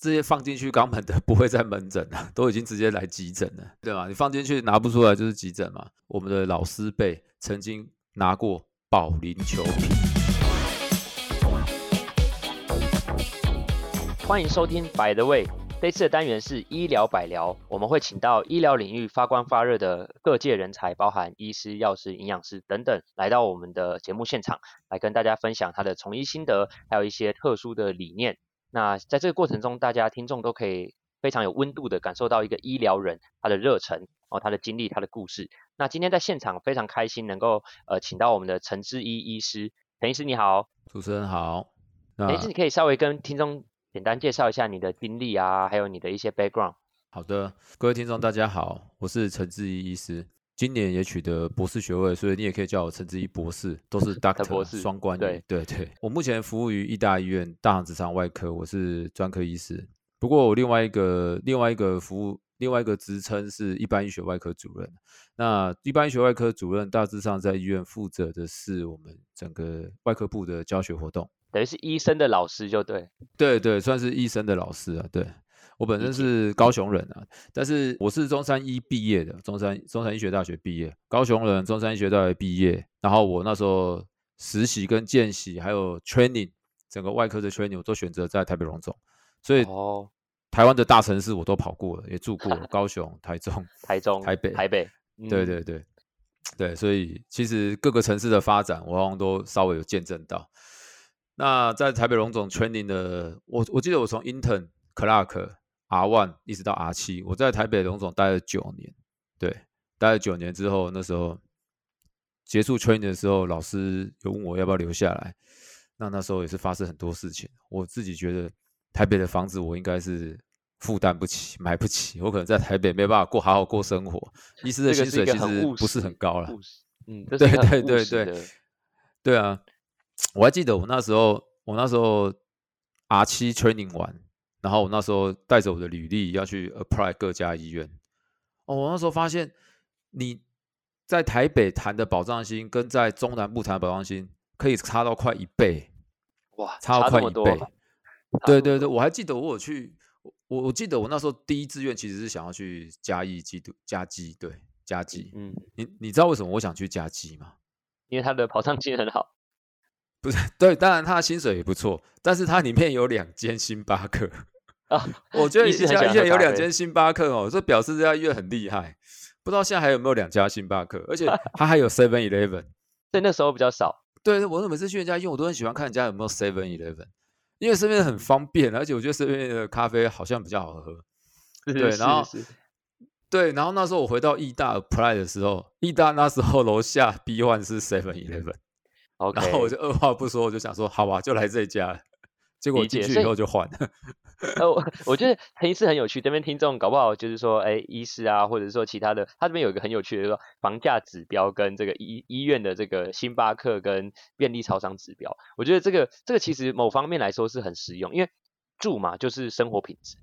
这些放进去肛门的不会在门诊了，都已经直接来急诊了，对吧？你放进去拿不出来就是急诊嘛。我们的老师辈曾经拿过保龄球瓶。欢迎收听 By the Way，这次的单元是医疗百聊，我们会请到医疗领域发光发热的各界人才，包含医师、药师、营养师等等，来到我们的节目现场，来跟大家分享他的从医心得，还有一些特殊的理念。那在这个过程中，大家听众都可以非常有温度的感受到一个医疗人他的热忱哦，他的经历，他的故事。那今天在现场非常开心能够呃请到我们的陈志一医师，陈医师你好，主持人好。陈医师你可以稍微跟听众简单介绍一下你的经历啊，还有你的一些 background。好的，各位听众大家好，我是陈志一医师。今年也取得博士学位，所以你也可以叫我陈志一博士，都是 Doctor 博士双关语。对对对，我目前服务于医大医院大肠直肠外科，我是专科医师。不过我另外一个另外一个服务另外一个职称是一般医学外科主任。那一般医学外科主任大致上在医院负责的是我们整个外科部的教学活动，等于是医生的老师就对。对对，算是医生的老师啊，对。我本身是高雄人啊，但是我是中山医毕业的，中山中山医学大学毕业，高雄人，中山医学大学毕业。然后我那时候实习跟见习还有 training，整个外科的 training 我都选择在台北荣总，所以哦台湾的大城市我都跑过了，也住过了，高雄、台中、台中、台北、台北，对对对对，所以其实各个城市的发展我好像都稍微有见证到。那在台北荣总 training 的，我我记得我从 intern clerk。R one 一直到 R 七，我在台北龙总待了九年，对，待了九年之后，那时候结束 training 的时候，老师有问我要不要留下来。那那时候也是发生很多事情，我自己觉得台北的房子我应该是负担不起，买不起，我可能在台北没办法过好好过生活。医师的薪水其实不是很高了，嗯，对对对对对，对啊，我还记得我那时候，我那时候 R 七 training 完。然后我那时候带着我的履历要去 apply 各家医院，哦，我那时候发现你在台北谈的保障金跟在中南部谈的保障金可以差到快一倍，哇，差到快一倍。对对对，我还记得我有去，我我记得我那时候第一志愿其实是想要去嘉义基督嘉基，对嘉基，嗯，你你知道为什么我想去嘉基吗？因为他的保障金很好。不是，对，当然他的薪水也不错，但是它里面有两间星巴克啊，我觉得一家医院有两间星巴克哦，这表示这家医院很厉害。不知道现在还有没有两家星巴克，而且 它还有 Seven Eleven，对，那时候比较少。对，我每次去人家医院，我都很喜欢看人家有没有 Seven Eleven，因为身边很方便，而且我觉得身边的咖啡好像比较好喝。对，然后对，然后那时候我回到义大 apply 的时候，义大那时候楼下 B one 是 Seven Eleven。然后我就二话不说，我就想说，好吧，就来这家。结果进去以后就换了。呃，我我觉得陈医师很有趣，这边听众搞不好就是说，哎，医师啊，或者说其他的，他这边有一个很有趣的，就是说房价指标跟这个医医院的这个星巴克跟便利超商指标，我觉得这个这个其实某方面来说是很实用，因为住嘛就是生活品质。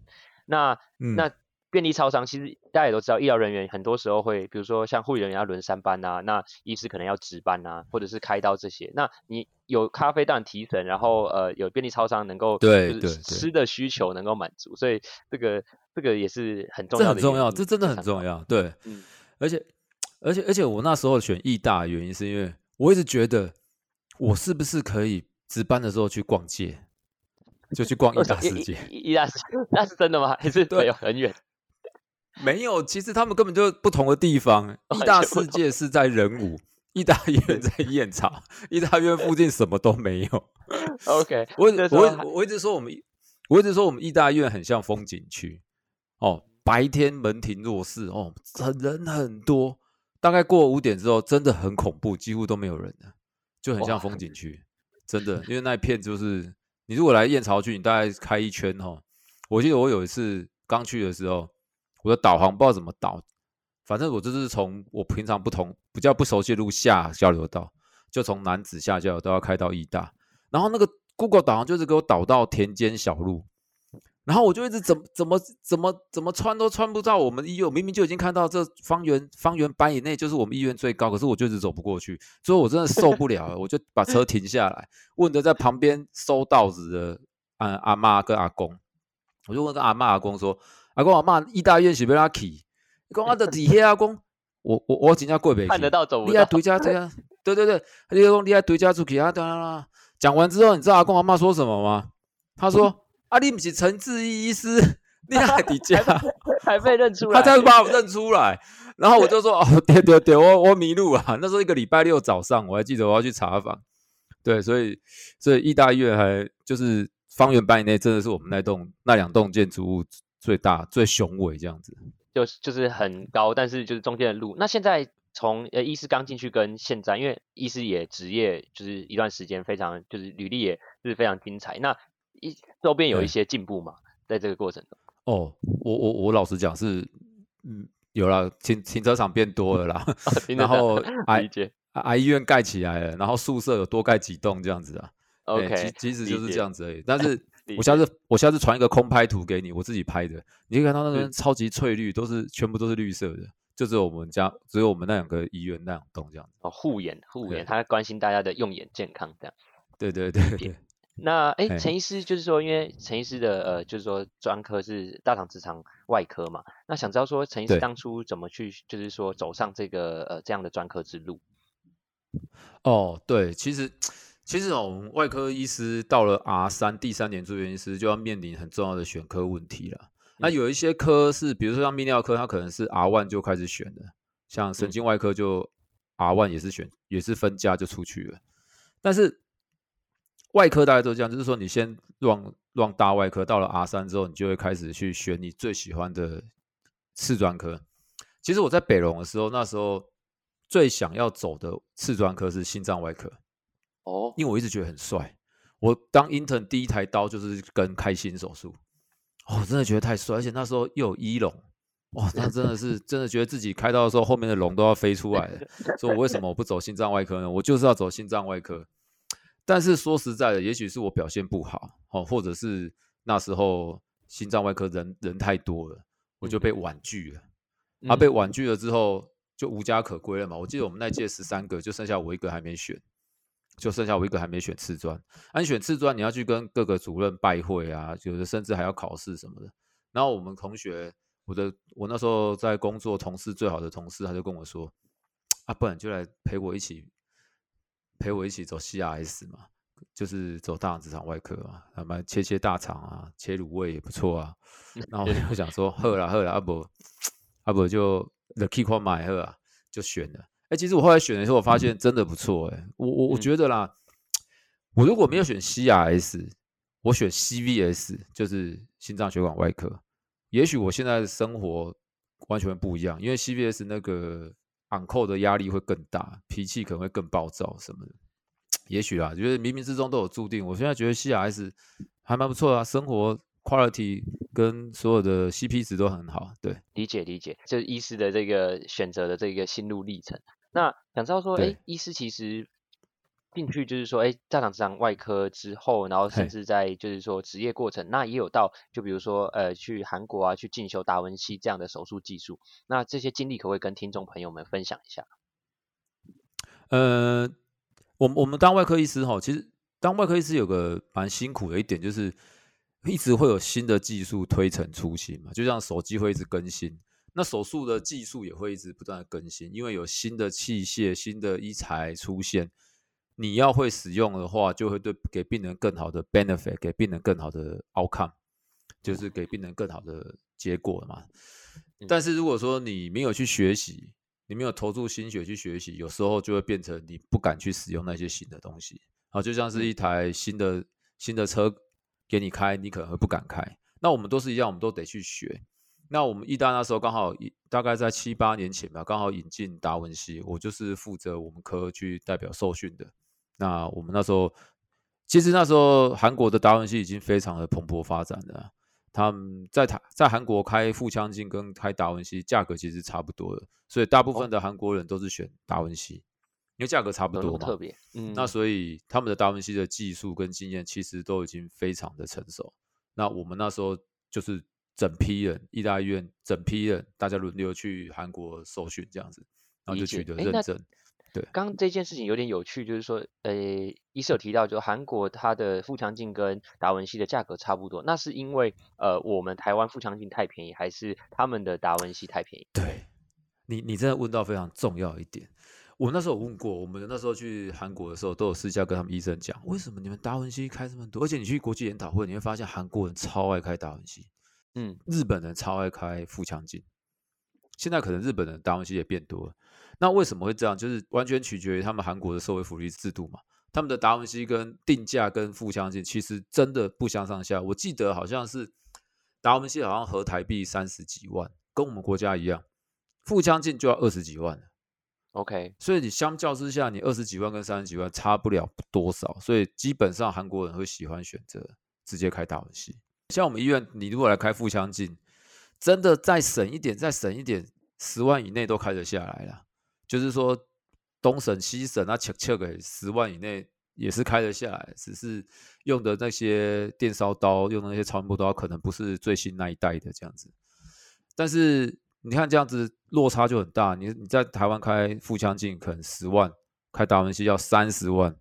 那、嗯、那。便利超商其实大家也都知道，医疗人员很多时候会，比如说像护理人员要轮三班啊，那医师可能要值班啊，或者是开刀这些。那你有咖啡当然提神，然后呃有便利超商能够对对吃的需求能够满足，所以这个这个也是很重要的。这很重要，这真的很重要。对，嗯，而且而且而且我那时候选义大的原因是因为我一直觉得我是不是可以值班的时候去逛街，就去逛义大世界。义大世界那是真的吗？还是对很远？没有，其实他们根本就不同的地方。义大世界是在仁武，义大医院在燕巢，义大医院附近什么都没有。OK，我我我一直说我们，我一直说我们义大医院很像风景区哦，白天门庭若市哦，人很多，大概过五点之后真的很恐怖，几乎都没有人了，就很像风景区，真的，因为那一片就是你如果来燕巢去，你大概开一圈哦。我记得我有一次刚去的时候。我的导航不知道怎么导，反正我就是从我平常不同比较不熟悉的路下交流道，就从南子下交流道要开到义大，然后那个 Google 导航就是给我导到田间小路，然后我就一直怎么怎么怎么怎么穿都穿不到我们医院，我明明就已经看到这方圆方圆百以内就是我们医院最高，可是我就一直走不过去，所以我真的受不了了，我就把车停下来，问着在旁边收稻子的阿阿妈跟阿公。我就问跟阿嬷阿公说：“阿公阿嬷，意大医院是要哪去？你讲阿的底下阿公，我我我真正过不去。看得到走不到。你还 对家对啊？对对对，你讲你还对家出去啊？当然啦。讲完之后，你知道阿公阿嬷说什么吗？他说：嗯、啊，你不是陈志毅医师，你还底家还被认出来，他这样把我认出来。然后我就说：哦，对对对，我我迷路啊。那时候一个礼拜六早上，我还记得我要去查房。对，所以所以义大医院还就是。方圆百里内真的是我们那栋那两栋建筑物最大最雄伟这样子，就是就是很高，但是就是中间的路。那现在从呃医师刚进去跟现在，因为医师也职业就是一段时间，非常就是履历也就是非常精彩。那一周边有一些进步嘛，在这个过程中。哦，我我我老实讲是，嗯，有了停停车场变多了啦，然后癌癌医院盖起来了，然后宿舍有多盖几栋这样子啊。OK，其其实就是这样子而已。但是我下次我下次传一个空拍图给你，我自己拍的，你可以看到那边超级翠绿，都是全部都是绿色的，就只有我们家只有我们那两个医院那两栋这样子。哦，护眼护眼，他关心大家的用眼健康这样。对对对对。那哎，陈医师就是说，因为陈医师的呃，就是说专科是大肠直肠外科嘛，那想知道说陈医师当初怎么去，就是说走上这个呃这样的专科之路。哦，对，其实。其实我们外科医师到了 R 三第三年住院医师，就要面临很重要的选科问题了。那有一些科是，比如说像泌尿科，它可能是 R one 就开始选的，像神经外科就 R one 也是选，也是分家就出去了。但是外科大家都这样，就是说你先 run run 大外科，到了 R 三之后，你就会开始去选你最喜欢的次专科。其实我在北龙的时候，那时候最想要走的次专科是心脏外科。哦，因为我一直觉得很帅，我当 intern 第一台刀就是跟开心手术，哦，真的觉得太帅，而且那时候又有一龙，哇，那真的是真的觉得自己开刀的时候后面的龙都要飞出来了。所以我为什么我不走心脏外科呢？我就是要走心脏外科。但是说实在的，也许是我表现不好，哦，或者是那时候心脏外科人人太多了，我就被婉拒了。啊，被婉拒了之后就无家可归了嘛。我记得我们那届十三个，就剩下我一个还没选。就剩下我一个还没选次专，啊，你选次专，你要去跟各个主任拜会啊，有的甚至还要考试什么的。然后我们同学，我的我那时候在工作，同事最好的同事，他就跟我说，啊，不然就来陪我一起陪我一起走 CRS 嘛，就是走大肠直肠外科嘛，他们切切大肠啊，切卤味也不错啊。然后我就想说，好啦好啦，阿伯阿伯就 the key 款买好啊，就选了。哎，其实我后来选的时候，我发现真的不错。哎，我我我觉得啦，我如果没有选 CRS，我选 CVS，就是心脏血管外科，也许我现在的生活完全不一样。因为 CVS 那个 on call 的压力会更大，脾气可能会更暴躁什么的。也许啦，觉得冥冥之中都有注定。我现在觉得 CRS 还蛮不错啊，生活 quality 跟所有的 CP 值都很好。对，理解理解，就是医师的这个选择的这个心路历程。那想知道说，哎，医师其实进去就是说，哎，大肠直肠外科之后，然后甚至在就是说职业过程，那也有到就比如说，呃，去韩国啊，去进修达文西这样的手术技术。那这些经历可不可以跟听众朋友们分享一下？呃，我我们当外科医师哈，其实当外科医师有个蛮辛苦的一点，就是一直会有新的技术推陈出新嘛，就像手机会一直更新。那手术的技术也会一直不断的更新，因为有新的器械、新的医材出现，你要会使用的话，就会对给病人更好的 benefit，给病人更好的 outcome，就是给病人更好的结果嘛。但是如果说你没有去学习，你没有投注心血去学习，有时候就会变成你不敢去使用那些新的东西。好，就像是一台新的新的车给你开，你可能会不敢开。那我们都是一样，我们都得去学。那我们义大那时候刚好大概在七八年前吧，刚好引进达文西，我就是负责我们科去代表受训的。那我们那时候，其实那时候韩国的达文西已经非常的蓬勃发展了。他们在台在韩国开腹腔镜跟开达文西价格其实差不多的，所以大部分的韩国人都是选达文西，因为价格差不多嘛。特别，嗯，那所以他们的达文西的技术跟经验其实都已经非常的成熟。那我们那时候就是。整批人，义大医院整批人，大家轮流去韩国受训，这样子，然后就取得认证。对，刚刚这件事情有点有趣，就是说，呃，医师有提到，就韩国它的腹腔镜跟达文西的价格差不多，那是因为呃我们台湾腹腔镜太便宜，还是他们的达文西太便宜？对，你你真的问到非常重要一点。我那时候有问过，我们那时候去韩国的时候，都有私下跟他们医生讲，为什么你们达文西开这么多？而且你去国际研讨会，你会发现韩国人超爱开达文西，嗯，日本人超爱开腹腔镜。现在可能日本的达文西也变多了，那为什么会这样？就是完全取决于他们韩国的社会福利制度嘛。他们的达文西跟定价跟腹腔镜其实真的不相上下。我记得好像是达文西好像合台币三十几万，跟我们国家一样，腹腔镜就要二十几万了。OK，所以你相较之下，你二十几万跟三十几万差不了多少，所以基本上韩国人会喜欢选择直接开达文西。像我们医院，你如果来开腹腔镜，真的再省一点，再省一点，十万以内都开得下来了。就是说东省西省啊，切切给十万以内也是开得下来，只是用的那些电烧刀，用的那些超音波刀，可能不是最新那一代的这样子，但是。你看这样子落差就很大，你你在台湾开腹腔镜可能十万，开达文西要三十万，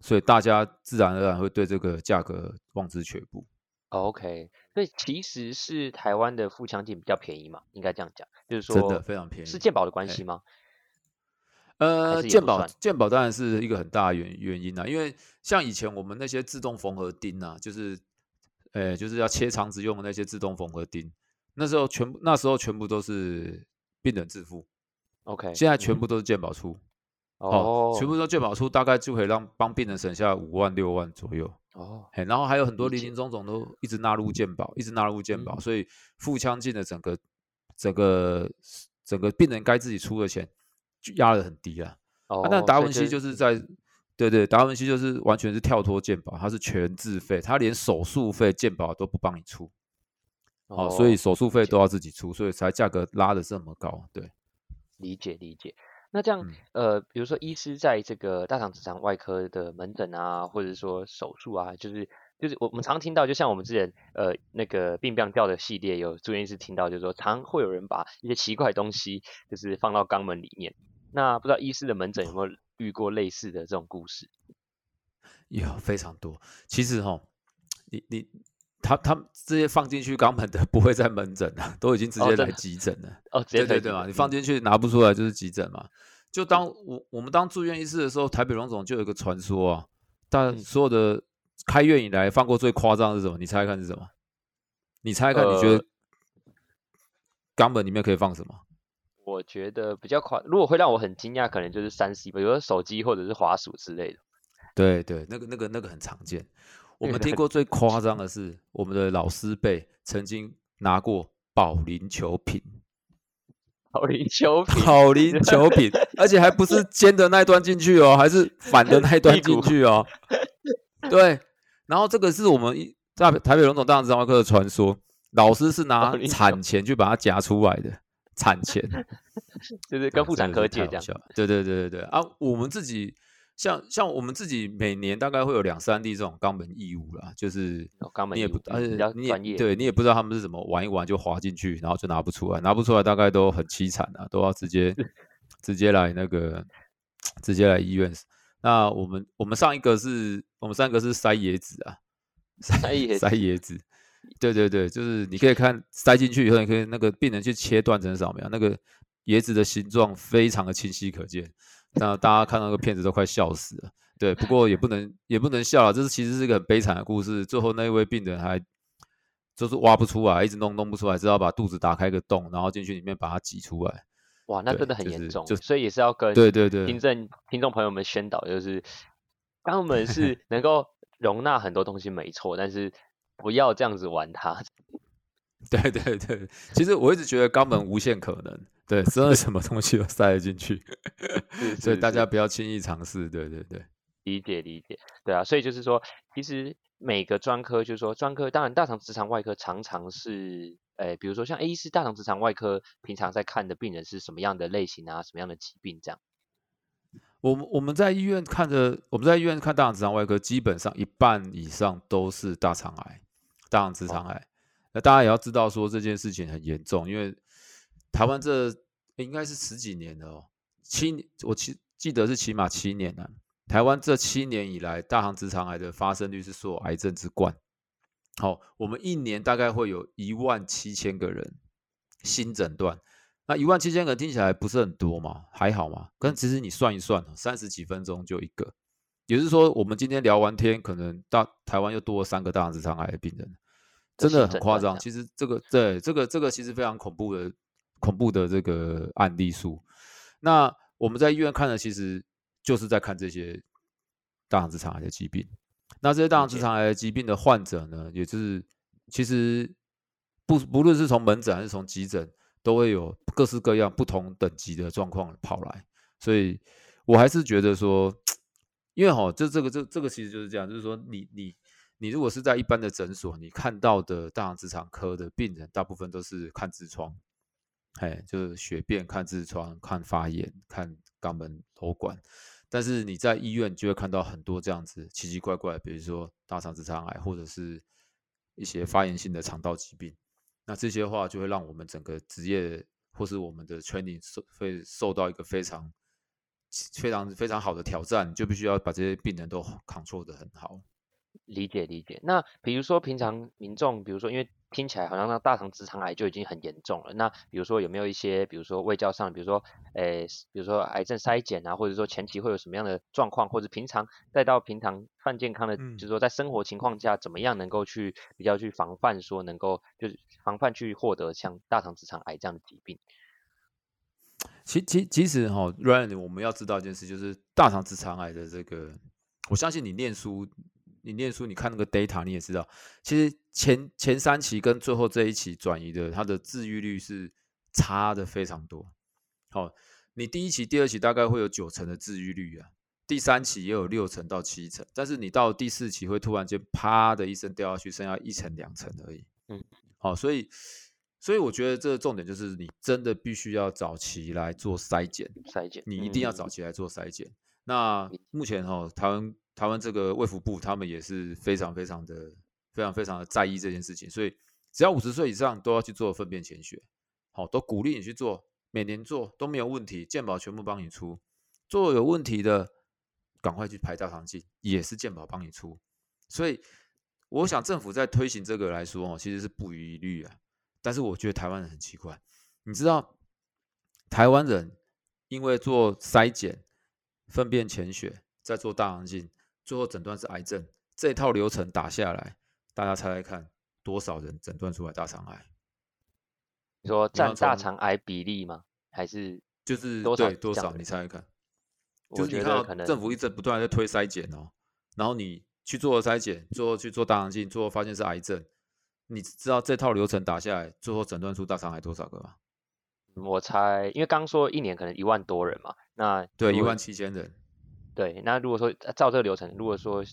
所以大家自然而然会对这个价格望之却步。OK，所以其实是台湾的腹腔镜比较便宜嘛，应该这样讲，就是说真的非常便宜，是健保的关系吗？呃，健保健保当然是一个很大的原原因啊，因为像以前我们那些自动缝合钉啊，就是，呃，就是要切肠子用的那些自动缝合钉。那时候全部那时候全部都是病人自付，OK，现在全部都是健保出，哦、oh. 喔，全部都健保出，大概就可以让帮病人省下五万六万左右，哦，嘿，然后还有很多林林总总都一直纳入健保，一直纳入健保，嗯、所以腹腔镜的整个整个整个病人该自己出的钱就压得很低啊，哦、oh, 啊，那达文西就是在，对对，达文西就是完全是跳脱健保，他是全自费，他连手术费健保都不帮你出。哦，所以手术费都要自己出，所以才价格拉的这么高。对，理解理解。那这样，嗯、呃，比如说医师在这个大肠直肠外科的门诊啊，或者说手术啊，就是就是我们常听到，就像我们之前呃那个病病掉的系列，有住院医师听到，就是说常会有人把一些奇怪的东西就是放到肛门里面。那不知道医师的门诊有没有遇过类似的这种故事？有非常多。其实哈，你你。他他这些放进去肛门的 不会在门诊啊，都已经直接来急诊了。哦，直接对对对嘛，你放进去拿不出来就是急诊嘛。就当我我们当住院医师的时候，台北荣总就有一个传说啊，但所有的开院以来放过最夸张的是什么？你猜猜看是什么？你猜猜看，你觉得肛门里面可以放什么？我觉得比较夸，如果会让我很惊讶，可能就是三 C，比如说手机或者是滑鼠之类的。对对，那个那个那个很常见。我们听过最夸张的是，我们的老师辈曾经拿过保龄球瓶，保龄球瓶，保龄球瓶，而且还不是尖的那一端进去哦，还是反的那一端进去哦。对，然后这个是我们在台北龙总大肠直肠外科的传说，老师是拿产钳去把它夹出来的，产钳，就是跟妇产科借这样。对对对对对啊，我们自己。像像我们自己每年大概会有两三例这种肛门异物啦，就是你也不，而且你也对你也不知道他们是怎么玩一玩就滑进去，然后就拿不出来，拿不出来大概都很凄惨啊，都要直接 直接来那个直接来医院。那我们我们上一个是我们上一个是塞椰子啊，塞塞椰子，对对对，就是你可以看塞进去以后，你可以那个病人去切断层扫描，那个椰子的形状非常的清晰可见。那大家看到那个片子都快笑死了，对，不过也不能也不能笑了，这是其实是一个很悲惨的故事。最后那一位病人还就是挖不出来，一直弄弄不出来，只好把肚子打开个洞，然后进去里面把它挤出来。哇，那真的很严重，就是、所以也是要跟对对对听众听众朋友们宣导，就是 肛门是能够容纳很多东西没错，但是不要这样子玩它。对对对，其实我一直觉得肛门无限可能，对，真的什么东西都塞得进去，所以大家不要轻易尝试。对对对，理解理解，对啊，所以就是说，其实每个专科就是说，专科当然大肠直肠外科常常是，诶，比如说像 A 是大肠直肠外科，平常在看的病人是什么样的类型啊，什么样的疾病这样。我们我们在医院看的，我们在医院看大肠直肠外科，基本上一半以上都是大肠癌，大肠直肠癌。哦那大家也要知道，说这件事情很严重，因为台湾这应该是十几年了哦，七，我记记得是起码七年了、啊。台湾这七年以来，大肠直肠癌的发生率是所有癌症之冠。好，我们一年大概会有一万七千个人新诊断。那一万七千个听起来不是很多嘛？还好嘛？但其实你算一算，三十几分钟就一个，也就是说，我们今天聊完天，可能大台湾又多了三个大肠直肠癌的病人，真的很夸张。其实这个对这个这个其实非常恐怖的恐怖的这个案例数。那我们在医院看的，其实就是在看这些大肠直肠癌的疾病。那这些大肠直肠癌的疾病的患者呢，也就是其实不不论是从门诊还是从急诊。都会有各式各样不同等级的状况跑来，所以我还是觉得说，因为哈，这这个这这个其实就是这样，就是说你你你如果是在一般的诊所，你看到的大肠直肠科的病人，大部分都是看痔疮，哎，就是血便看痔疮、看发炎、看肛门瘘管，但是你在医院就会看到很多这样子奇奇怪怪，比如说大肠直肠癌或者是一些发炎性的肠道疾病。那这些话就会让我们整个职业或是我们的 training 受会受到一个非常非常非常好的挑战，就必须要把这些病人都 control 得很好。理解理解。那比如说平常民众，比如说因为听起来好像那大肠直肠癌就已经很严重了。那比如说有没有一些，比如说胃教上，比如说，诶，比如说癌症筛检啊，或者说前期会有什么样的状况，或者平常再到平常泛健康的，嗯、就是说在生活情况下怎么样能够去比较去防范，说能够就是防范去获得像大肠直肠癌这样的疾病。其其其实哈，Ryan，我们要知道一件事，就是大肠直肠癌的这个，我相信你念书。你念书，你看那个 data，你也知道，其实前前三期跟最后这一期转移的，它的治愈率是差的非常多。好，你第一期、第二期大概会有九成的治愈率啊，第三期也有六成到七成，但是你到第四期会突然间啪的一声掉下去，剩下一层两层而已。嗯，好，所以所以我觉得这个重点就是你真的必须要早期来做筛检，筛检，你一定要早期来做筛检。那目前哈，台湾。台湾这个卫福部，他们也是非常非常的、非常非常的在意这件事情，所以只要五十岁以上都要去做粪便潜血，好，都鼓励你去做，每年做都没有问题，健保全部帮你出。做有问题的，赶快去排大肠镜，也是健保帮你出。所以，我想政府在推行这个来说哦，其实是不遗余力啊。但是我觉得台湾人很奇怪，你知道，台湾人因为做筛检、粪便潜血，在做大肠镜。最后诊断是癌症，这一套流程打下来，大家猜猜看，多少人诊断出来大肠癌？你说占大肠癌比例吗？还是就是多少？多少？你猜猜看。就是你看到政府一直不断在推筛检哦，然后你去做了筛检，最后去做大肠镜，最后发现是癌症，你知道这套流程打下来，最后诊断出大肠癌多少个吗？我猜，因为刚说一年可能一万多人嘛，那对一万七千人。对，那如果说照这个流程，如果说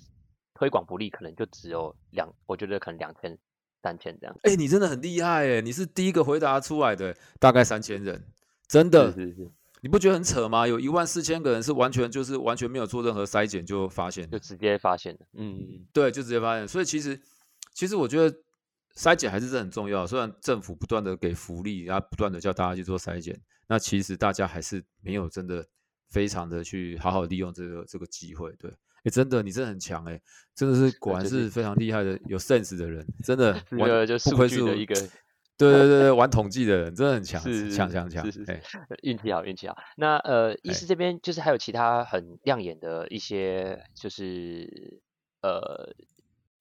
推广不利，可能就只有两，我觉得可能两千、三千这样。哎、欸，你真的很厉害哎，你是第一个回答出来的，大概三千人，真的，是是是，你不觉得很扯吗？有一万四千个人是完全就是完全没有做任何筛检就发现，就直接发现的。嗯嗯，对，就直接发现。所以其实其实我觉得筛检还是很重要，虽然政府不断的给福利，然后不断的叫大家去做筛检，那其实大家还是没有真的。非常的去好好利用这个这个机会，对，哎，真的，你真的很强，哎，真的是果然是非常厉害的，有 sense 的人，真的，玩就不愧是一个，对对对对，玩统计的人真的很强，强强强，是，运气好运气好。那呃，医师这边就是还有其他很亮眼的一些，就是呃。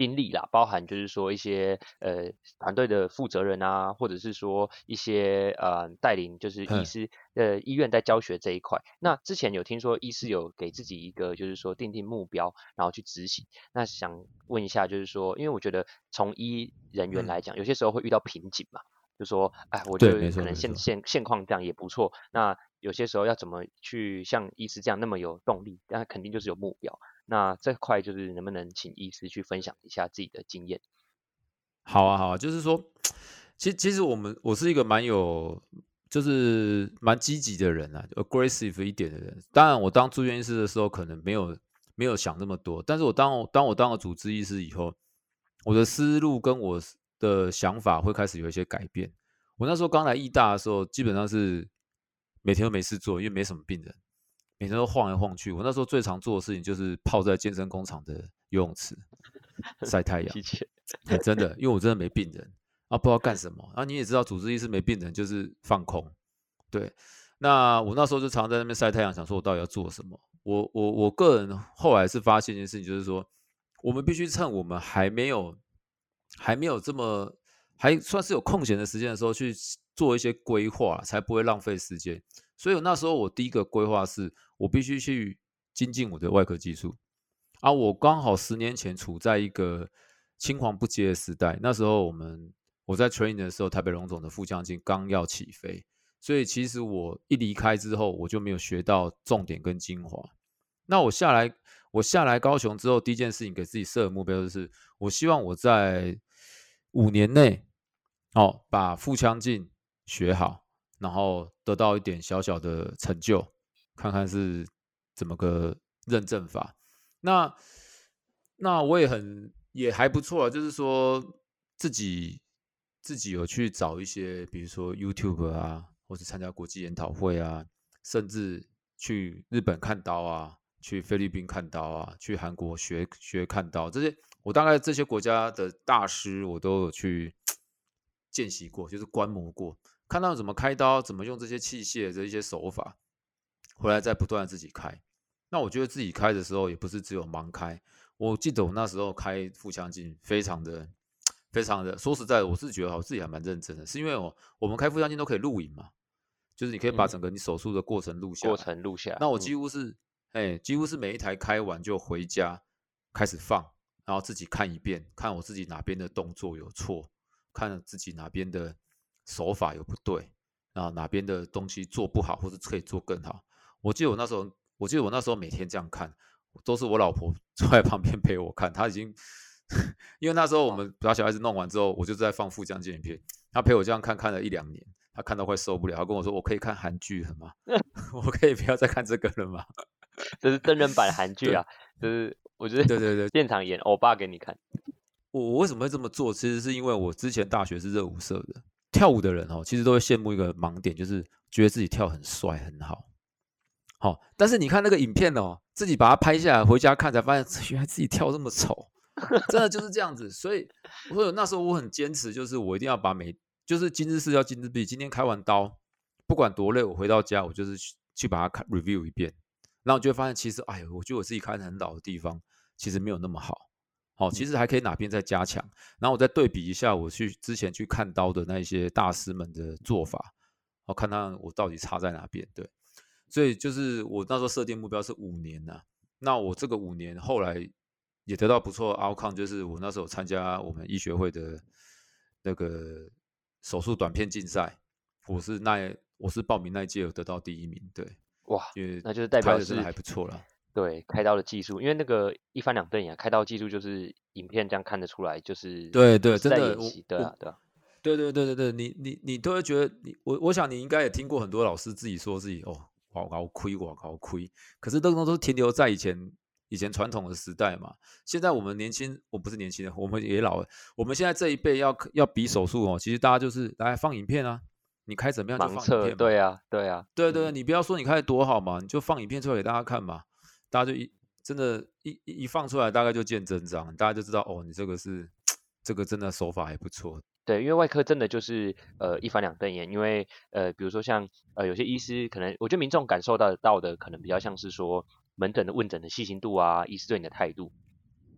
经历啦，包含就是说一些呃团队的负责人啊，或者是说一些呃带领就是医师呃医院在教学这一块。那之前有听说医师有给自己一个就是说定定目标，然后去执行。那想问一下，就是说，因为我觉得从医人员来讲，有些时候会遇到瓶颈嘛，就说哎，我觉得可能现现现况这样也不错。那有些时候要怎么去像医师这样那么有动力？那肯定就是有目标。那这块就是能不能请医师去分享一下自己的经验？好啊，好啊，就是说，其实其实我们我是一个蛮有，就是蛮积极的人啊，aggressive 一点的人。当然，我当住院医师的时候，可能没有没有想那么多。但是我当我当我当了主治医师以后，我的思路跟我的想法会开始有一些改变。我那时候刚来医大的时候，基本上是每天都没事做，因为没什么病人。每天都晃来晃去。我那时候最常做的事情就是泡在健身工厂的游泳池 晒太阳。欸，真的，因为我真的没病人啊，不知道干什么啊。你也知道，主治医师没病人就是放空。对，那我那时候就常常在那边晒太阳，想说我到底要做什么。我我我个人后来是发现一件事情，就是说我们必须趁我们还没有还没有这么还算是有空闲的时间的时候去做一些规划，才不会浪费时间。所以那时候我第一个规划是我必须去精进我的外科技术啊。我刚好十年前处在一个青黄不接的时代，那时候我们我在 training 的时候，台北荣总的腹腔镜刚要起飞。所以其实我一离开之后，我就没有学到重点跟精华。那我下来，我下来高雄之后，第一件事情给自己设的目标就是，我希望我在五年内，哦，把腹腔镜学好，然后得到一点小小的成就，看看是怎么个认证法。那那我也很也还不错啊，就是说自己自己有去找一些，比如说 YouTube 啊。或是参加国际研讨会啊，甚至去日本看刀啊，去菲律宾看刀啊，去韩国学学看刀，这些我大概这些国家的大师我都有去 见习过，就是观摩过，看到怎么开刀，怎么用这些器械这些手法，回来再不断自己开。那我觉得自己开的时候也不是只有盲开，我记得我那时候开腹腔镜非常的非常的，说实在的，我是觉得我自己还蛮认真的，是因为我我们开腹腔镜都可以录影嘛。就是你可以把整个你手术的过程录下来，过程录下来。那我几乎是，哎、嗯欸，几乎是每一台开完就回家开始放，然后自己看一遍，看我自己哪边的动作有错，看自己哪边的手法有不对，啊哪边的东西做不好，或是可以做更好。我记得我那时候，我记得我那时候每天这样看，都是我老婆 坐在旁边陪我看。她已经，因为那时候我们把小孩子弄完之后，我就在放腹腔镜片，她陪我这样看看了一两年。她看到快受不了，她跟我说：“我可以看韩剧了吗？我可以不要再看这个了吗？”这是真人版韩剧啊！就是我觉得对对对，现场演欧巴给你看。我我为什么会这么做？其实是因为我之前大学是热舞社的，跳舞的人哦，其实都会羡慕一个盲点，就是觉得自己跳很帅很好。好，但是你看那个影片哦，自己把它拍下来回家看，才发现 原来自己跳这么丑，真的就是这样子。所以我说那时候我很坚持，就是我一定要把每就是今日事要今日毕。今天开完刀，不管多累，我回到家，我就是去去把它看 review 一遍，然后我就会发现，其实，哎呦，我觉得我自己开的很老的地方，其实没有那么好，好，其实还可以哪边再加强。然后我再对比一下，我去之前去看刀的那些大师们的做法，我看看我到底差在哪边。对，所以就是我那时候设定目标是五年呐，那我这个五年后来也得到不错的 outcome，就是我那时候参加我们医学会的那个。手术短片竞赛，我是那我是报名那一届有得到第一名，对，哇，因为那就是代表是真的还不错了。对，开刀的技术，因为那个一翻两瞪眼，开刀技术就是影片这样看得出来，就是对对，真的，对啊对啊，对对对对对，你你你都会觉得你我我想你应该也听过很多老师自己说自己哦，我好亏我好亏，可是这种都停留在以前。以前传统的时代嘛，现在我们年轻，我不是年轻人，我们也老了。我们现在这一辈要要比手术哦，其实大家就是来放影片啊，你开怎么样就放影片，对啊，对啊，对对，对，你不要说你开的多好嘛，你就放影片出来给大家看嘛，大家就一真的，一一放出来，大概就见真章，大家就知道哦，你这个是这个真的手法还不错。对，因为外科真的就是呃一翻两瞪眼，因为呃比如说像呃有些医师可能，我觉得民众感受到到的可能比较像是说。门诊的问诊的细心度啊，医师对你的态度。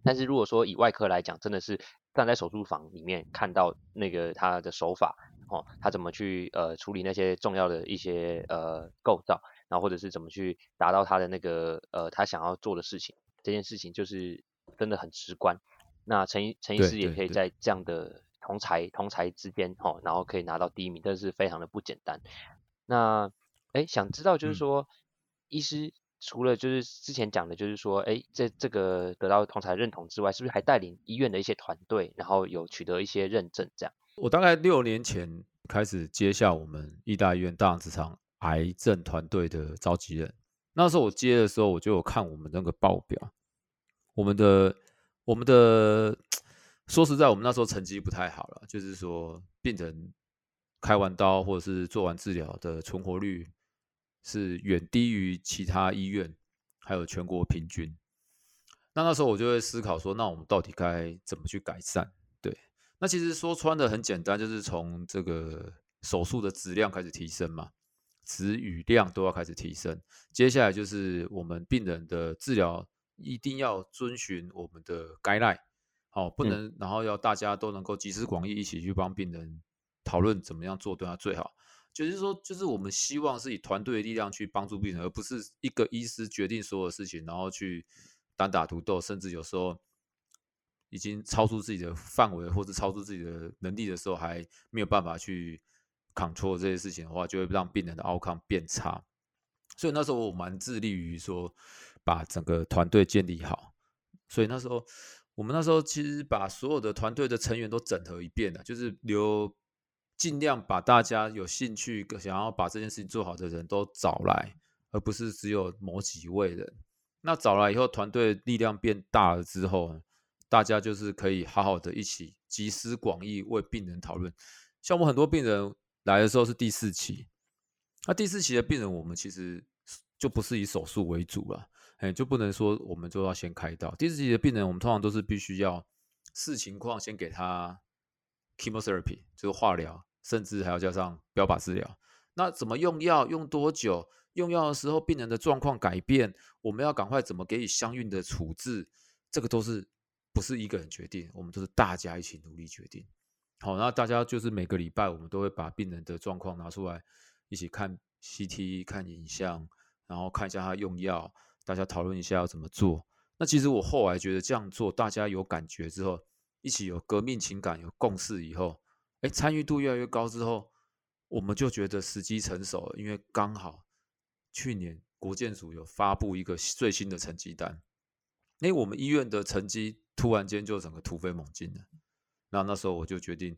但是如果说以外科来讲，真的是站在手术房里面看到那个他的手法哦，他怎么去呃处理那些重要的一些呃构造，或者是怎么去达到他的那个呃他想要做的事情，这件事情就是真的很直观。那陈医陈医师也可以在这样的同才同才之间哦，然后可以拿到第一名，但是非常的不简单。那哎，想知道就是说、嗯、医师。除了就是之前讲的，就是说，哎，这这个得到同才认同之外，是不是还带领医院的一些团队，然后有取得一些认证？这样，我大概六年前开始接下我们义大医院大直肠癌症团队的召集人。那时候我接的时候，我就有看我们那个报表，我们的我们的说实在，我们那时候成绩不太好了，就是说病人开完刀或者是做完治疗的存活率。是远低于其他医院，还有全国平均。那那时候我就会思考说，那我们到底该怎么去改善？对，那其实说穿的很简单，就是从这个手术的质量开始提升嘛，质与量都要开始提升。接下来就是我们病人的治疗一定要遵循我们的 guideline，好，不能、嗯、然后要大家都能够集思广益，一起去帮病人讨论怎么样做对他最好。就是说，就是我们希望是以团队的力量去帮助病人，而不是一个医师决定所有事情，然后去。单打独斗，甚至有时候已经超出自己的范围，或者超出自己的能力的时候，还没有办法去 control 这些事情的话，就会让病人的 outcome 变差。所以那时候我蛮致力于说，把整个团队建立好。所以那时候我们那时候其实把所有的团队的成员都整合一遍了，就是留尽量把大家有兴趣、想要把这件事情做好的人都找来，而不是只有某几位人。那找来以后，团队力量变大了之后，大家就是可以好好的一起集思广益，为病人讨论。像我们很多病人来的时候是第四期，那第四期的病人，我们其实就不是以手术为主了，哎，就不能说我们就要先开刀。第四期的病人，我们通常都是必须要视情况先给他 chemotherapy，就是化疗，甚至还要加上标靶治疗。那怎么用药，用多久？用药的时候，病人的状况改变，我们要赶快怎么给予相应的处置，这个都是不是一个人决定，我们都是大家一起努力决定。好，那大家就是每个礼拜，我们都会把病人的状况拿出来，一起看 CT、看影像，然后看一下他用药，大家讨论一下要怎么做。那其实我后来觉得这样做，大家有感觉之后，一起有革命情感、有共识以后，哎，参与度越来越高之后，我们就觉得时机成熟了，因为刚好。去年国健署有发布一个最新的成绩单，哎，我们医院的成绩突然间就整个突飞猛进了。那那时候我就决定，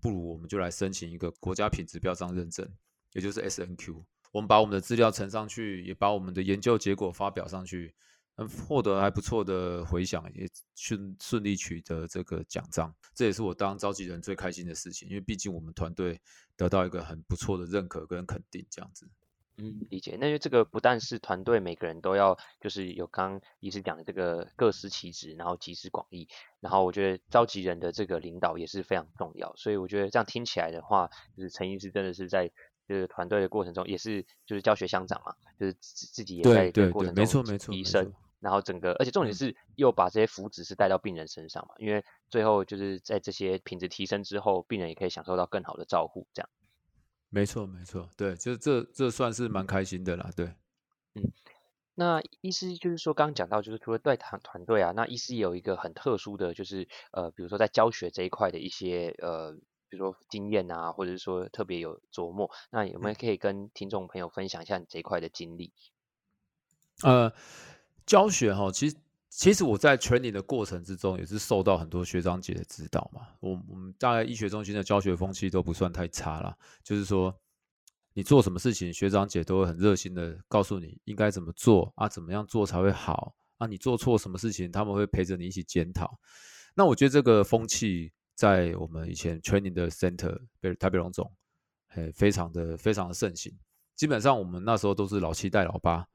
不如我们就来申请一个国家品质标章认证，也就是 SNQ。我们把我们的资料呈上去，也把我们的研究结果发表上去，嗯，获得还不错的回响，也顺顺利取得这个奖章。这也是我当召集人最开心的事情，因为毕竟我们团队得到一个很不错的认可跟肯定，这样子。嗯，理解。那因为这个不但是团队每个人都要，就是有刚刚医师讲的这个各司其职，然后集思广益，然后我觉得召集人的这个领导也是非常重要。所以我觉得这样听起来的话，就是陈医师真的是在就是团队的过程中，也是就是教学相长嘛，就是自自己也在这个过程中没错没错，提升。然后整个，而且重点是又把这些福祉是带到病人身上嘛，因为最后就是在这些品质提升之后，病人也可以享受到更好的照护，这样。没错，没错，对，就这这算是蛮开心的啦，对，嗯，那医师就是说，刚刚讲到，就是除了带团团队啊，那医师也有一个很特殊的就是，呃，比如说在教学这一块的一些呃，比如说经验啊，或者是说特别有琢磨，那有没有可以跟听众朋友分享一下你这一块的经历？呃，教学哈，其实。其实我在 training 的过程之中，也是受到很多学长姐的指导嘛。我我们大概医学中心的教学风气都不算太差啦，就是说你做什么事情，学长姐都会很热心的告诉你应该怎么做啊，怎么样做才会好啊。你做错什么事情，他们会陪着你一起检讨。那我觉得这个风气在我们以前 training 的 center，台北荣总，哎，非常的非常的盛行。基本上我们那时候都是老七带老八，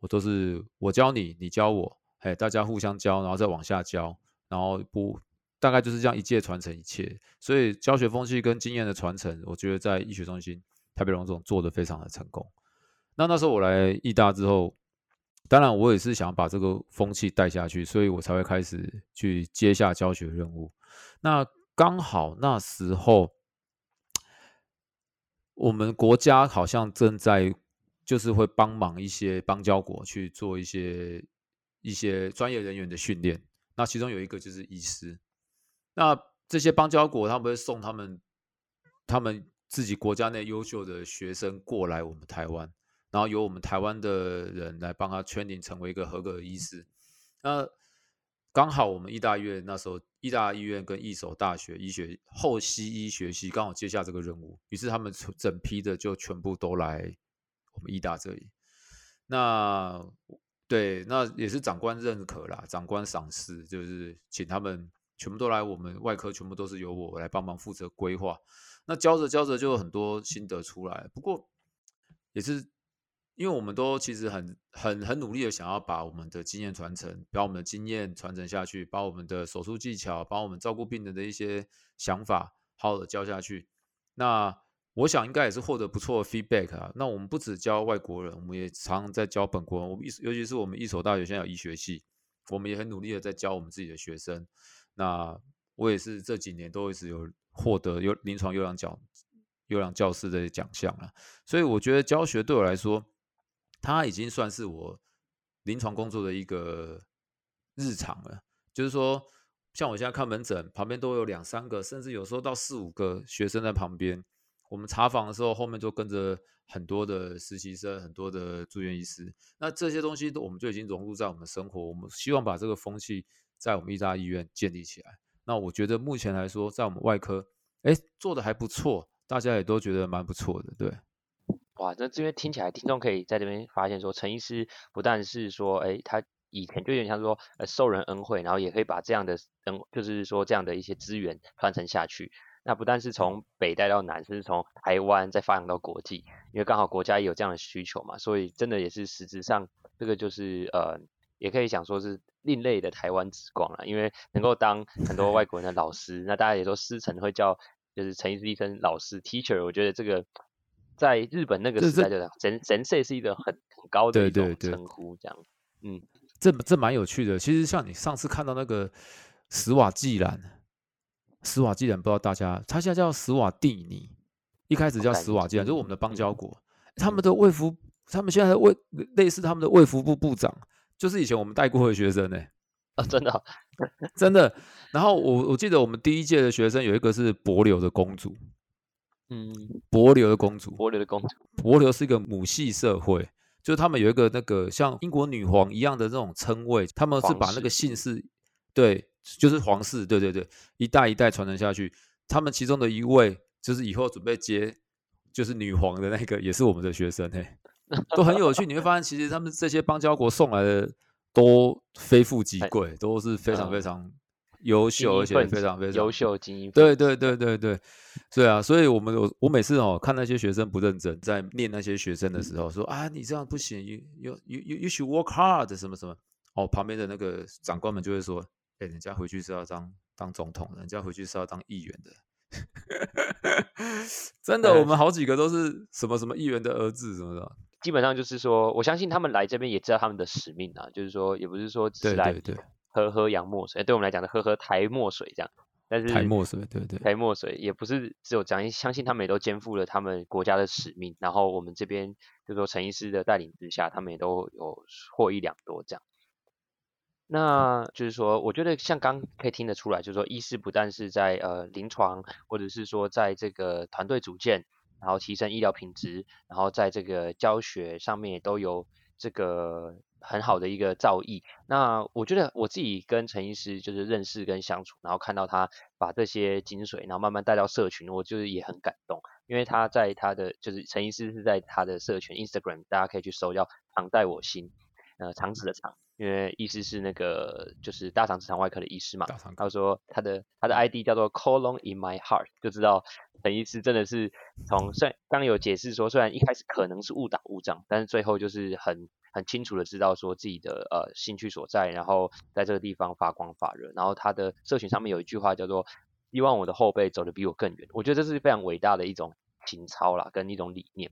我都是我教你，你教我。哎，大家互相教，然后再往下教，然后不大概就是这样一届传承一切。所以教学风气跟经验的传承，我觉得在医学中心台北荣总做得非常的成功。那那时候我来医大之后，当然我也是想把这个风气带下去，所以我才会开始去接下教学任务。那刚好那时候，我们国家好像正在就是会帮忙一些邦交国去做一些。一些专业人员的训练，那其中有一个就是医师。那这些邦交国他们会送他们他们自己国家内优秀的学生过来我们台湾，然后由我们台湾的人来帮他 training 成为一个合格的医师。那刚好我们医大医院那时候，医大医院跟一所大学医学后西医学系刚好接下这个任务，于是他们整批的就全部都来我们医大这里。那对，那也是长官认可啦，长官赏识，就是请他们全部都来我们外科，全部都是由我来帮忙负责规划。那教着教着就有很多心得出来，不过也是因为我们都其实很很很努力的想要把我们的经验传承，把我们的经验传承下去，把我们的手术技巧，把我们照顾病人的一些想法好好的教下去。那我想应该也是获得不错的 feedback 啊。那我们不只教外国人，我们也常常在教本国人。我们尤其是我们一所大学现在有医学系，我们也很努力的在教我们自己的学生。那我也是这几年都一直有获得有临床优良教优良教师的奖项啊。所以我觉得教学对我来说，它已经算是我临床工作的一个日常了，就是说，像我现在看门诊，旁边都有两三个，甚至有时候到四五个学生在旁边。我们查房的时候，后面就跟着很多的实习生，很多的住院医师。那这些东西都我们就已经融入在我们的生活。我们希望把这个风气在我们医大医院建立起来。那我觉得目前来说，在我们外科，哎，做的还不错，大家也都觉得蛮不错的，对。哇，那这边听起来，听众可以在这边发现说，陈医师不但是说，哎，他以前就有点像说，呃，受人恩惠，然后也可以把这样的恩，就是说这样的一些资源传承下去。那不但是从北带到南，甚至从台湾再发扬到国际，因为刚好国家也有这样的需求嘛，所以真的也是实质上，这个就是呃，也可以想说是另类的台湾之光了，因为能够当很多外国人的老师，那大家也说师承会叫就是陈医生老师 teacher，我觉得这个。在日本那个时代，就神神社是一个很很高的一种称呼，这样，嗯，这这蛮有趣的。其实像你上次看到那个史瓦济兰，史瓦济人不知道大家，他现在叫史瓦蒂尼，一开始叫史瓦济人，就是我们的邦交国。他们的卫福，他们现在的卫类似他们的卫福部部长，就是以前我们带过的学生呢。啊，真的，真的。然后我我记得我们第一届的学生有一个是帛琉的公主。嗯，帛琉的公主，帛琉的公主，帛琉是一个母系社会，就是他们有一个那个像英国女皇一样的这种称谓，他们是把那个姓氏，对，就是皇室，对对对，一代一代传承下去。他们其中的一位，就是以后准备接，就是女皇的那个，也是我们的学生，嘿，都很有趣。你会发现，其实他们这些邦交国送来的都非富即贵，都是非常非常。优秀，而且非常非常优秀精英。对对对对对，对啊，所以我们我我每次哦看那些学生不认真，在念那些学生的时候，说啊你这样不行，you you you you should work hard 什么什么，哦旁边的那个长官们就会说，哎人家回去是要当当总统的，人家回去是要当议员的，真的，我们好几个都是什么什么议员的儿子什么的，基本上就是说，我相信他们来这边也知道他们的使命啊，就是说也不是说只是来。对对对喝喝洋墨水，对我们来讲的喝喝台墨水这样，但是台墨水，对对，台墨水也不是只有这样，相信他们也都肩负了他们国家的使命。然后我们这边就是说陈医师的带领之下，他们也都有获益良多这样。那就是说，我觉得像刚可以听得出来，就是说医师不但是在呃临床，或者是说在这个团队组建，然后提升医疗品质，然后在这个教学上面也都有这个。很好的一个造诣。那我觉得我自己跟陈医师就是认识跟相处，然后看到他把这些精髓，然后慢慢带到社群，我就是也很感动。因为他在他的就是陈医师是在他的社群 Instagram，大家可以去搜叫“常在我心”，呃，肠子的肠，因为医师是那个就是大肠直肠外科的医师嘛。他说他的他的 ID 叫做 Colon in my heart，就知道陈医师真的是从虽然刚有解释说，虽然一开始可能是误打误撞，但是最后就是很。很清楚的知道说自己的呃兴趣所在，然后在这个地方发光发热。然后他的社群上面有一句话叫做“希望我的后辈走得比我更远”，我觉得这是非常伟大的一种情操啦，跟一种理念。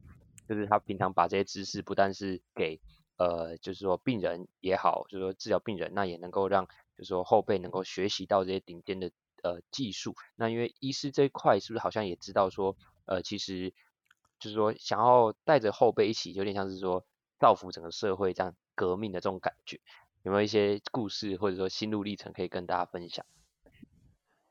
就是他平常把这些知识不但是给呃，就是说病人也好，就是说治疗病人，那也能够让就是说后辈能够学习到这些顶尖的呃技术。那因为医师这一块是不是好像也知道说，呃，其实就是说想要带着后辈一起，有点像是说。造福整个社会，这样革命的这种感觉，有没有一些故事或者说心路历程可以跟大家分享？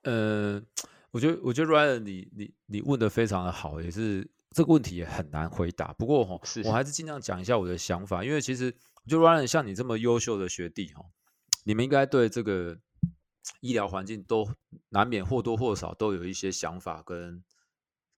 呃，我觉得，我觉得 Ryan，你你你问的非常的好，也是这个问题也很难回答。不过哈，我还是尽量讲一下我的想法，因为其实我觉得 Ryan 像你这么优秀的学弟哈，你们应该对这个医疗环境都难免或多或少都有一些想法跟。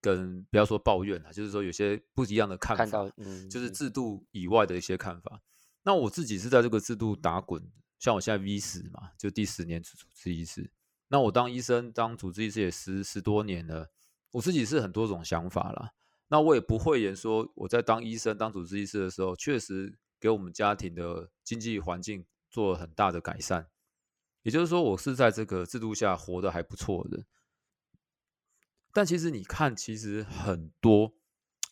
跟不要说抱怨了，就是说有些不一样的看法，就是制度以外的一些看法。嗯、那我自己是在这个制度打滚，像我现在 V 十嘛，就第十年主治医师。那我当医生当主治医师也十十多年了，我自己是很多种想法啦。那我也不讳言说，我在当医生、当主治医师的时候，确实给我们家庭的经济环境做了很大的改善。也就是说，我是在这个制度下活得还不错的。但其实你看，其实很多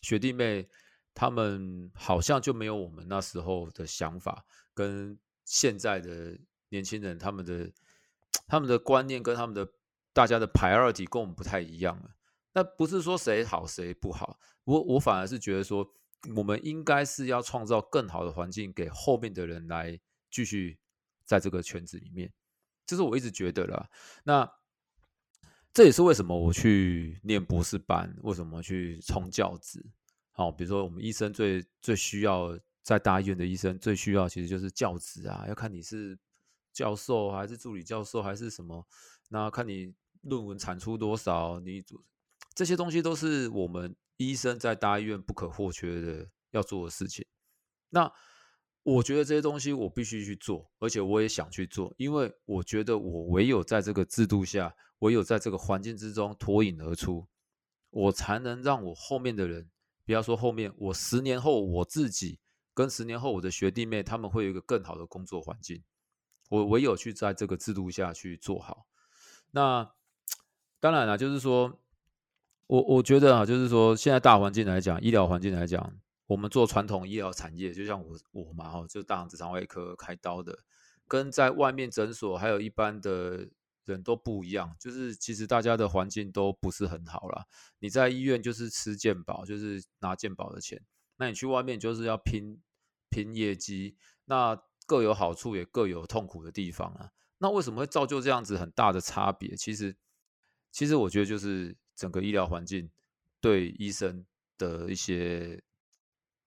学弟妹他们好像就没有我们那时候的想法，跟现在的年轻人他们的 他们的观念跟他们的大家的 priority 跟我们不太一样了。那不是说谁好谁不好，我我反而是觉得说，我们应该是要创造更好的环境给后面的人来继续在这个圈子里面。这是我一直觉得啦，那这也是为什么我去念博士班，为什么去冲教职？好，比如说我们医生最最需要在大医院的医生最需要，其实就是教职啊，要看你是教授还是助理教授还是什么，那看你论文产出多少，你这些东西都是我们医生在大医院不可或缺的要做的事情。那我觉得这些东西我必须去做，而且我也想去做，因为我觉得我唯有在这个制度下，唯有在这个环境之中脱颖而出，我才能让我后面的人，不要说后面，我十年后我自己跟十年后我的学弟妹，他们会有一个更好的工作环境。我唯有去在这个制度下去做好。那 当然了，就是说我我觉得啊，就是说现在大环境来讲，医疗环境来讲。我们做传统医疗产业，就像我我嘛哈，就大肠直肠外科开刀的，跟在外面诊所还有一般的人都不一样。就是其实大家的环境都不是很好啦。你在医院就是吃健保，就是拿健保的钱；那你去外面就是要拼拼业绩。那各有好处，也各有痛苦的地方啊。那为什么会造就这样子很大的差别？其实，其实我觉得就是整个医疗环境对医生的一些。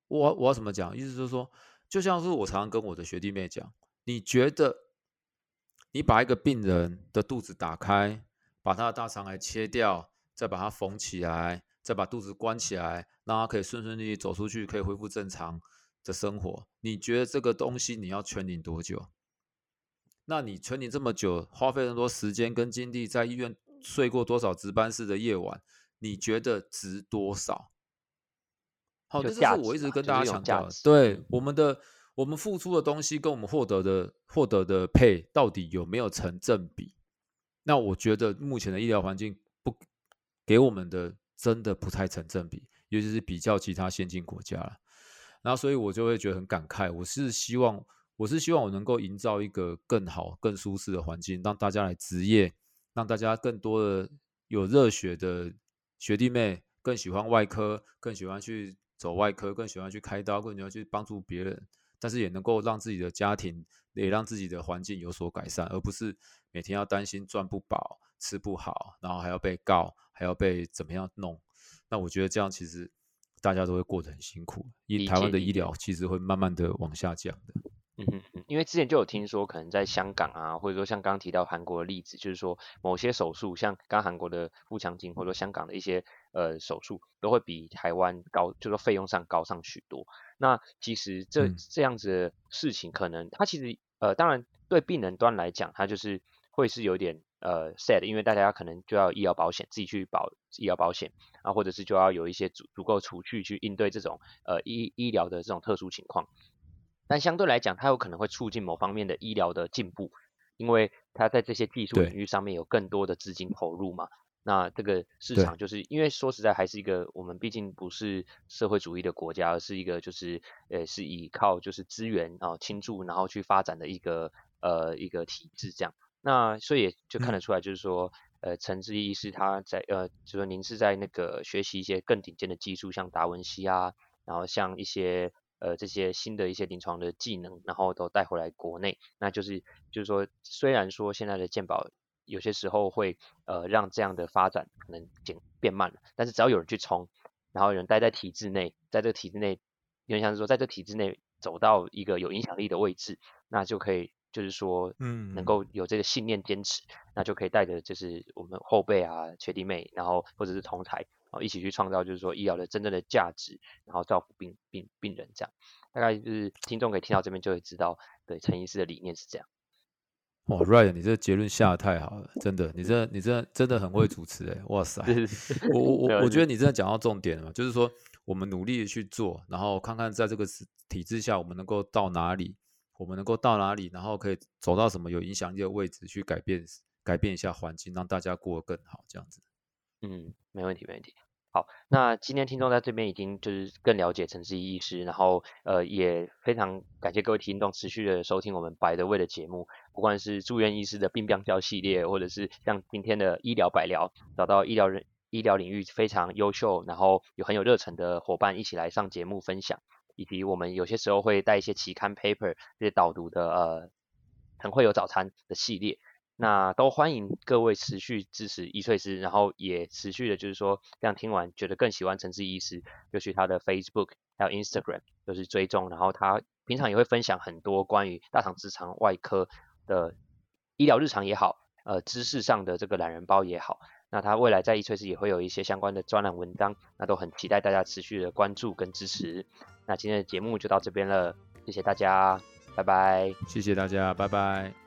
我我要怎么讲？意思就是说，就像是我常常跟我的学弟妹讲，你觉得你把一个病人的肚子打开，把他的大肠癌切掉，再把它缝起来，再把肚子关起来，让他可以顺顺利利走出去，可以恢复正常的生活，你觉得这个东西你要 training 多久？那你 training 这么久，花费那么多时间跟精力，在医院睡过多少值班室的夜晚？你觉得值多少？好，这就是我一直跟大家强调的。对我们的，我们付出的东西跟我们获得的获得的配到底有没有成正比？那我觉得目前的医疗环境不给我们的真的不太成正比，尤其是比较其他先进国家了。然后，所以我就会觉得很感慨。我是希望，我是希望我能够营造一个更好、更舒适的环境，让大家来职业，让大家更多的有热血的学弟妹更喜欢外科，更喜欢去。走外科更喜欢去开刀，更喜欢去帮助别人，但是也能够让自己的家庭，也让自己的环境有所改善，而不是每天要担心赚不饱、吃不好，然后还要被告，还要被怎么样弄。那我觉得这样其实大家都会过得很辛苦，因台湾的医疗其实会慢慢的往下降的。嗯哼哼，因为之前就有听说，可能在香港啊，或者说像刚刚提到韩国的例子，就是说某些手术，像刚韩国的腹腔镜，或者说香港的一些呃手术，都会比台湾高，就是说费用上高上许多。那其实这这样子的事情，可能它其实呃，当然对病人端来讲，它就是会是有点呃 sad，因为大家可能就要医疗保险自己去保医疗保险啊，或者是就要有一些足足够储蓄去应对这种呃医医疗的这种特殊情况。但相对来讲，它有可能会促进某方面的医疗的进步，因为它在这些技术领域上面有更多的资金投入嘛。那这个市场就是因为说实在还是一个我们毕竟不是社会主义的国家，而是一个就是呃是依靠就是资源啊倾注然后去发展的一个呃一个体制这样。那所以也就看得出来，就是说、嗯、呃陈志医师他在呃就是说您是在那个学习一些更顶尖的技术，像达文西啊，然后像一些。呃，这些新的一些临床的技能，然后都带回来国内，那就是就是说，虽然说现在的健保有些时候会呃让这样的发展可能减变慢了，但是只要有人去冲，然后有人待在体制内，在这个体制内，有点像是说在这个体制内走到一个有影响力的位置，那就可以就是说，嗯，能够有这个信念坚持，那就可以带着就是我们后辈啊、学弟妹，然后或者是同侪。一起去创造，就是说医疗的真正的价值，然后照顾病病病人，这样大概就是听众可以听到这边就会知道，对陈医师的理念是这样。哇，Ryan，你这个结论下的太好了，真的，你这你这真的很会主持哎，哇塞，我我我我觉得你真的讲到重点了嘛，就是说我们努力的去做，然后看看在这个体制下我们能够到哪里，我们能够到哪里，然后可以走到什么有影响力的位置去改变改变一下环境，让大家过得更好，这样子。嗯，没问题，没问题。好，那今天听众在这边已经就是更了解陈思仪医师，然后呃也非常感谢各位听众持续的收听我们 By the Way 的节目，不管是住院医师的病病教系列，或者是像今天的医疗百聊，找到医疗人医疗领域非常优秀，然后有很有热忱的伙伴一起来上节目分享，以及我们有些时候会带一些期刊 paper 这些导读的呃很会有早餐的系列。那都欢迎各位持续支持医淬思，然后也持续的，就是说这样听完觉得更喜欢陈志医师，就去他的 Facebook 还有 Instagram 就是追踪，然后他平常也会分享很多关于大肠直肠外科的医疗日常也好，呃知识上的这个懒人包也好，那他未来在医淬思也会有一些相关的专栏文章，那都很期待大家持续的关注跟支持。那今天的节目就到这边了，谢谢大家，拜拜，谢谢大家，拜拜。